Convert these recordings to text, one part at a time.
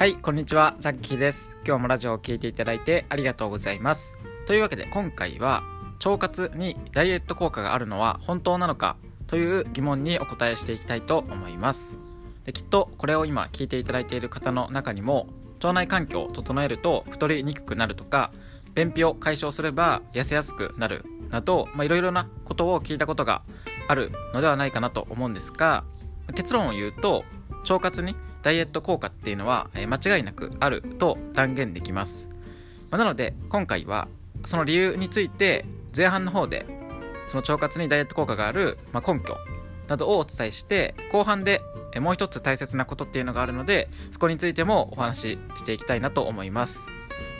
はいこんにちは。ザッキーです。今日もラジオを聴いていただいてありがとうございます。というわけで今回は腸活にダイエット効果があるのは本当なのかという疑問にお答えしていきたいと思います。できっとこれを今聞いていただいている方の中にも腸内環境を整えると太りにくくなるとか便秘を解消すれば痩せやすくなるなどいろいろなことを聞いたことがあるのではないかなと思うんですが結論を言うと腸活にダイエット効果っていうのは、え間違いなくあると断言できます、まあ、なので今回はその理由について前半の方でその腸活にダイエット効果がある、まあ、根拠などをお伝えして後半でもう一つ大切なことっていうのがあるのでそこについてもお話ししていきたいなと思います。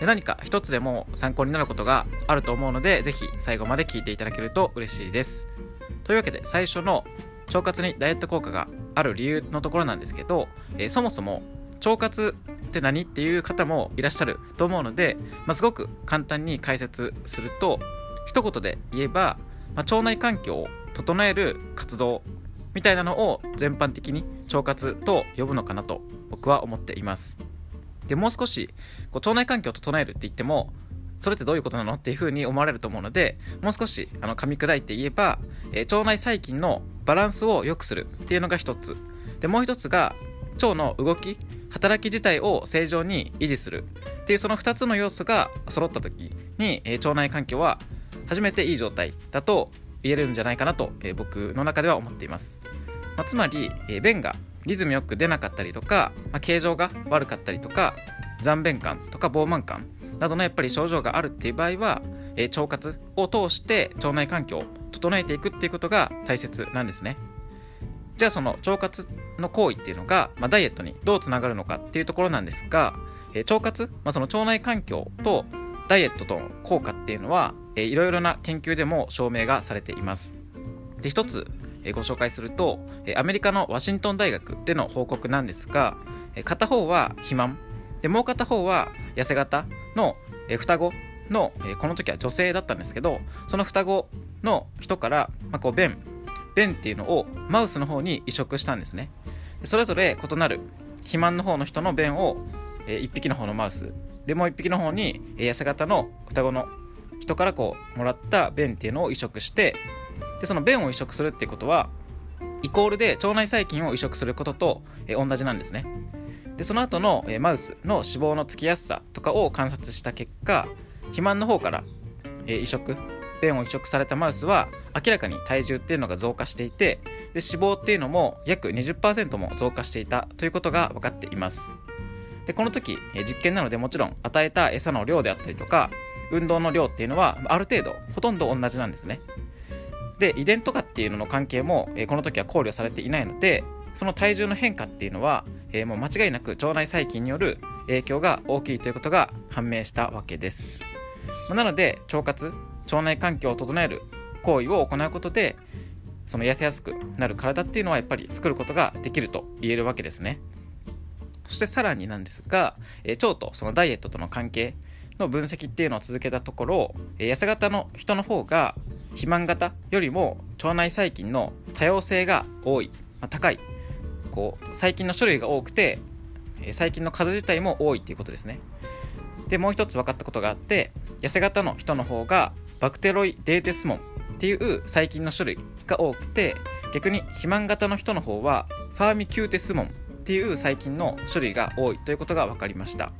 で何か一つでも参考になることがあると思うのでぜひ最後まで聞いていただけると嬉しいです。というわけで最初の腸活にダイエット効果がある理由のところなんですけど、えー、そもそも腸活って何っていう方もいらっしゃると思うので、まあ、すごく簡単に解説すると一言で言えば、まあ、腸内環境を整える活動みたいなのを全般的に腸活と呼ぶのかなと僕は思っています。でもう少しこう腸内環境を整えるって言ってもそれってどういうことなのっていうふうに思われると思うのでもう少しあの噛み砕いて言えば、えー、腸内細菌のバランスを良くするっていうのが一つ。でもう一つが腸の動き働き自体を正常に維持するっていうその2つの要素が揃った時に、えー、腸内環境は初めていい状態だと言えるんじゃないかなと、えー、僕の中では思っています、まあ、つまり、えー、便がリズムよく出なかったりとか、まあ、形状が悪かったりとか残便感とか膨満感などのやっぱり症状があるっていう場合は、えー、腸活を通して腸内環境を整えていくっていうことが大切なんですね。じゃあその腸活の行為っていうのが、まあ、ダイエットにどうつながるのかっていうところなんですが、えー、腸活、まあ、その腸内環境とダイエットとの効果っていうのは、えー、いろいろな研究でも証明がされています。で一つ、え、ご紹介すると、え、アメリカのワシントン大学での報告なんですが、え、片方は肥満でもう片方は痩せ型の、え双子の、えこの時は女性だったんですけどその双子の人から、まあ、こう便便っていうのをマウスの方に移植したんですね。それぞれ異なる肥満の方の人の便を、え1匹の方のマウスでもう1匹の方に、え痩せ型の双子の人からこうもらった便っていうのを移植してでその便を移植するっていうことはイコールで腸内細菌を移植することと、え同じなんですね。でその後の、えマウスの脂肪のつきやすさとかを観察した結果肥満の方から、え移植便を移植されたマウスは明らかに体重っていうのが増加していてで脂肪っていうのも約20%も増加していたということが分かっています。でこの時、え実験なのでもちろん与えた餌の量であったりとか運動の量っていうのはある程度ほとんど同じなんですね。で遺伝とかっていうのの関係も、えこの時は考慮されていないのでその体重の変化っていうのは、えー、もう間違いなく腸内細菌による影響が大きいということが判明したわけです。まなので腸活腸内環境を整える行為を行うことでその痩せやすくなる体っていうのはやっぱり作ることができると言えるわけですね。そしてさらになんですが、えー、腸とそのダイエットとの関係の分析っていうのを続けたところ、えー、痩せ型の人の方が肥満型よりも腸内細菌の多様性が多い、まあ、高いこう細菌の種類が多くて細菌の数自体も多いっていうことですね。でもう一つ分かったことがあって痩せ型の人の方がバクテロイデーテスモンっていう細菌の種類が多くて逆に肥満型の人の方はファーミキューテスモンっていう細菌の種類が多いということが分かりました。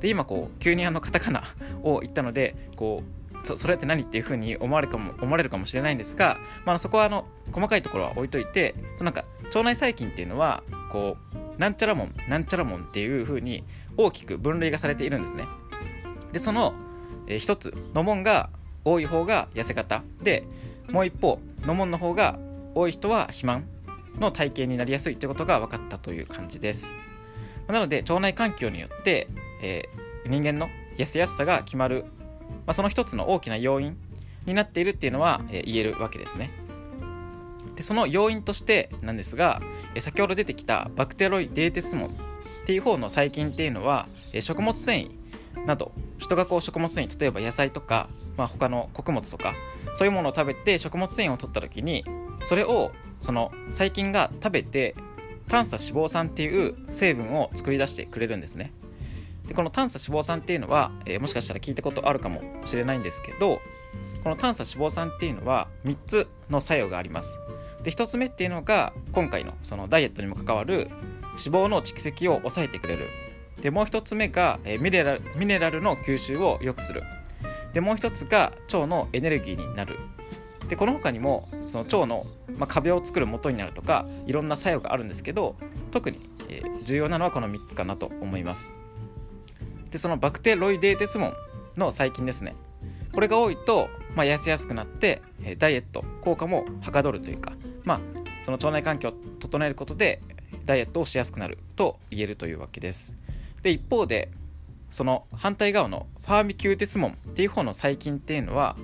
で今こう急にあのカタカナを言ったのでこうそそれって何っていうふうに思われるかも思われるかもしれないんですが、まあ、そこはあの細かいところは置いといてなんか腸内細菌っていうのはこうなんちゃらもんなんちゃらもんっていう風に大きく分類がされているんですね。でその、えー、一つのもんが多い方が痩せ方。でもう一方のもんの方が多い人は肥満の体型になりやすいということが分かったという感じです。なので腸内環境によって、えー、人間の痩せやすさが決まる、まあ、その一つの大きな要因になっているっていうのは、えー、言えるわけですね。でその要因としてなんですがえ先ほど出てきたバクテロイデーテスモンっていう方の細菌っていうのはえ食物繊維など人がこう食物繊維例えば野菜とか、まあ、他の穀物とかそういうものを食べて食物繊維を取った時にそれをその細菌が食べて短鎖脂肪酸っていう成分を作り出してくれるんですね。でこの短鎖脂肪酸っていうのは、えー、もしかしたら聞いたことあるかもしれないんですけどこの短鎖脂肪酸っていうのは3つの作用があります。で1つ目っていうのが今回のそのダイエットにも関わる脂肪の蓄積を抑えてくれる。でもう1つ目が、えー、ミネラルミネラルの吸収を良くする。でもう1つが腸のエネルギーになる。でこの他にもその腸の、まあ、壁を作る元になるとかいろんな作用があるんですけど特に、えー、重要なのはこの3つかなと思います。でそのバクテロイデーテスモンの細菌ですね。これが多いと、まあ、痩せやすくなってダイエット効果もはかどるというか、まあ、その腸内環境を整えることでダイエットをしやすくなると言えるというわけです。で一方でその反対側のファーミキューテスモンっていう方の細菌っていうのは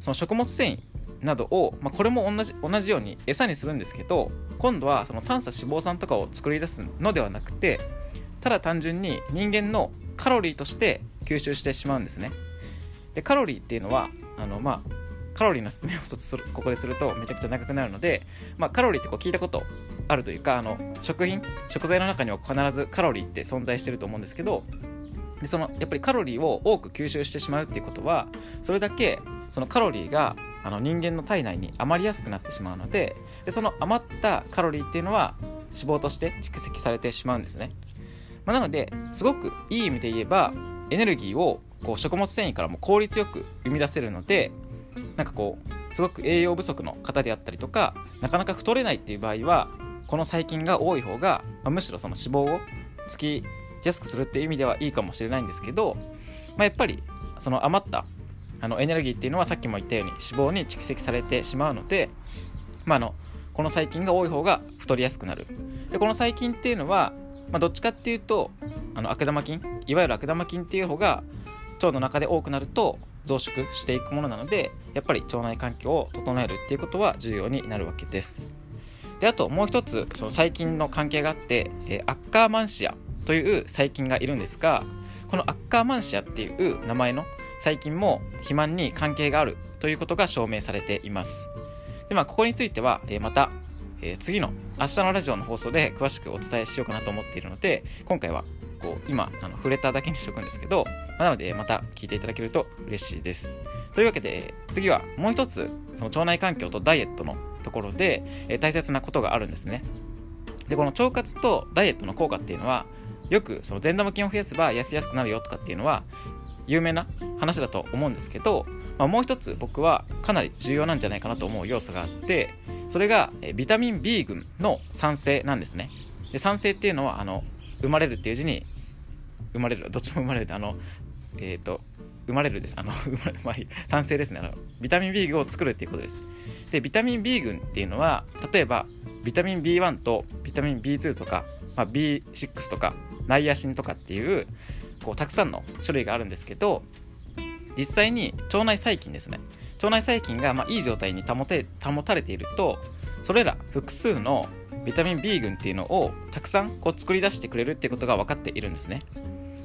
その食物繊維などを、まあ、これも同じ同じように餌にするんですけど今度はその短鎖脂肪酸とかを作り出すのではなくてただ単純に人間のカロリーとして吸収してしまうんですね。でカロリーっていうのはあのまあカロリーの説明を一つここでするとめちゃくちゃ長くなるので、まあ、カロリーってこう聞いたことあるというかあの食品食材の中には必ずカロリーって存在してると思うんですけどでそのやっぱりカロリーを多く吸収してしまうっていうことはそれだけそのカロリーがあの人間の体内に余りやすくなってしまうのででその余ったカロリーっていうのは脂肪として蓄積されてしまうんですね、まあ、なのですごくいい意味で言えばエネルギーをこう食物繊維からも効率よく生み出せるのでなんかこうすごく栄養不足の方であったりとかなかなか太れないっていう場合はこの細菌が多い方が、まあ、むしろその脂肪をつきやすくするっていう意味ではいいかもしれないんですけど、まあ、やっぱりその余ったあのエネルギーっていうのはさっきも言ったように脂肪に蓄積されてしまうので、まあ、あのこの細菌が多い方が太りやすくなる。でこの細菌っていうのは、まあ、どっちかっていうとあの悪玉菌いわゆる悪玉菌っていう方が腸の中で多くなると増殖していくものなのでやっぱり腸内環境を整えるっていうことは重要になるわけです。であともう一つその細菌の関係があって、えー、アッカーマンシアという細菌がいるんですがこのアッカーマンシアっていう名前の細菌も肥満に関係があるということが証明されています。でまあここについては、えー、また、えー、次の明日のラジオの放送で詳しくお伝えしようかなと思っているので今回はこう今あの触れただけにしておくんですけど、ま、なのでまた聞いていただけると嬉しいです。というわけで次はもう一つその腸内環境とダイエットのところで、えー、大切なことがあるんですね。でこの腸活とダイエットの効果っていうのはよくその善玉菌を増やせば痩せやすくなるよとかっていうのは有名な話だと思うんですけど、まあ、もう一つ僕はかなり重要なんじゃないかなと思う要素があってそれがビタミン B 群の酸性なんですね。で酸性っていうのはあの生まれるっていう字に生まれるどっちも生まれるあのえっ、ー、と生まれるです。あの 生まあ、酸性ですね。あのビタミン B 群を作るっていうことです。でビタミン B 群っていうのは例えばビタミン B1 とビタミン B2 とか、まあ、B6 とかナイアシンとかっていうこうたくさんの種類があるんですけど実際に腸内細菌ですね。腸内細菌がまあいい状態に保て保たれているとそれら複数のビタミン B 群っていうのをたくさんこう作り出してくれるっていうことが分かっているんですね。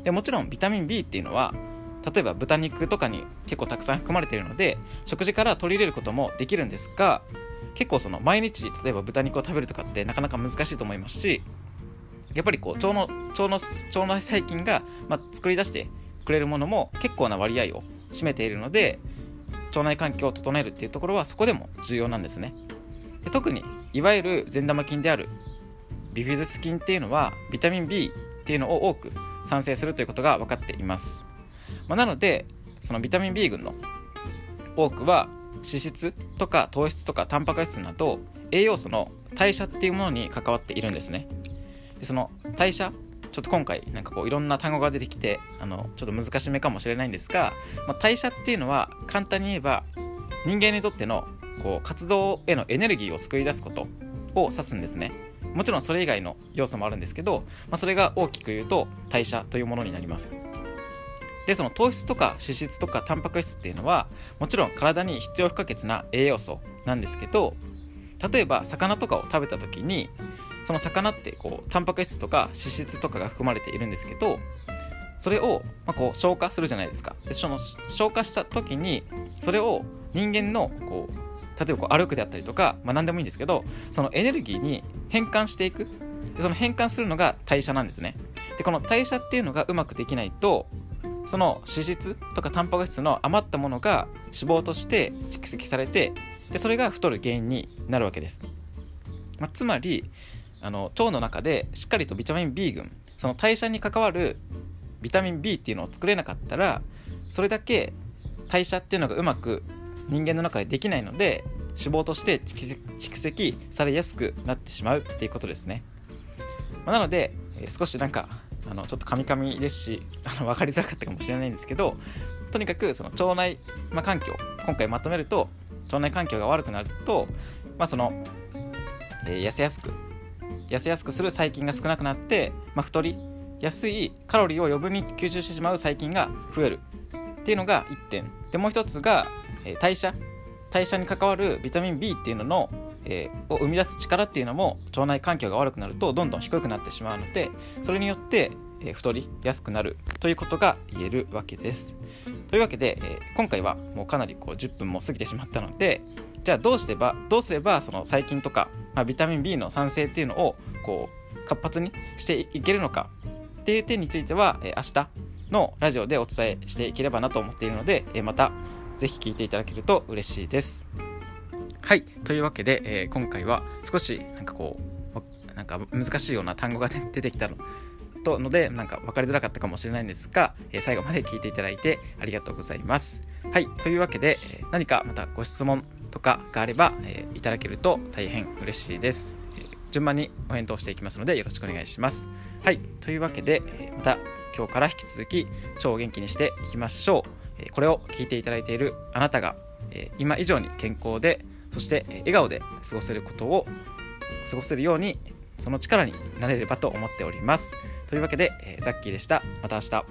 でもちろんビタミン B っていうのは例えば豚肉とかに結構たくさん含まれているので食事から取り入れることもできるんですが結構その毎日例えば豚肉を食べるとかってなかなか難しいと思いますしやっぱりこう腸の腸の腸内細菌が、ま、作り出してくれるものも結構な割合を占めているので腸内環境を整えるっていうところはそこでも重要なんですね。で特にいわゆる善玉菌であるビフィズス菌っていうのはビタミン B っていうのを多く産生するということが分かっています、まあ、なのでそのビタミン B 群の多くは脂質とか糖質とかタンパク質など栄養素の代謝っていうものに関わっているんですね。でその代謝ちょっと今回なんかこういろんな単語が出てきてあのちょっと難しめかもしれないんですが、まあ、代謝っていうのは簡単に言えば人間にとってのこう活動へのエネルギーを作り出すことを指すんですね。もちろんそれ以外の要素もあるんですけど、まあ、それが大きく言うと代謝というものになります。でその糖質とか脂質とかタンパク質っていうのはもちろん体に必要不可欠な栄養素なんですけど例えば魚とかを食べた時にその魚ってこうタンパク質とか脂質とかが含まれているんですけどそれを、まあ、こう消化するじゃないですか。でその消化した時にそれを人間のこう例えばこう歩くであったりとか、まあ、何でもいいんですけどそのエネルギーに変換していく。でその変換するのが代謝なんですね。でこの代謝っていうのがうまくできないとその脂質とかタンパク質の余ったものが脂肪として蓄積されてでそれが太る原因になるわけです、まあ、つまりあの腸の中でしっかりとビタミン B 群その代謝に関わるビタミン B っていうのを作れなかったらそれだけ代謝っていうのがうまく人間の中でできないので脂肪として蓄積されやすくなってしまうっていうことですね、まあ、なので、えー、少しなんかあのちょっとカミカミですし あの分かりづらかったかもしれないんですけどとにかくその腸内、まあ、環境今回まとめると腸内環境が悪くなると、まあ、その、えー、痩せやすく痩せやすくする細菌が少なくなって、まあ、太りやすいカロリーを余分に吸収してしまう細菌が増える。っていうのが1点。でもう一つが、え、代謝。代謝に関わるビタミン B っていうのの、えー、を生み出す力っていうのも腸内環境が悪くなるとどんどん低くなってしまうのでそれによって、えー、太りやすくなるということが言えるわけです。というわけで、えー、今回はもうかなりこう10分も過ぎてしまったのでじゃあどうしてばどうすればその細菌とか、まあ、ビタミン B の産生っていうのをこう活発にしていけるのかっていう点については、えー、明日のラジオでお伝えしていければなと思っているので、えー、またぜひ聞いていただけると嬉しいです。はい。というわけで、えー、今回は少しなんかこう、なんか難しいような単語が出てきたのとので、なんか分かりづらかったかもしれないんですが、えー、最後まで聞いていただいてありがとうございます。はい。というわけで、えー、何かまたご質問とかがあれば、えいただけると大変嬉しいです。順番にお返答していきますのでよろしくお願いします。はい。というわけで、また今日から引き続き超元気にしていきましょう。これを聞いていただいているあなたが今以上に健康でそして笑顔で過ごせることを過ごせるようにその力になれればと思っておりますというわけでザッキーでしたまた明日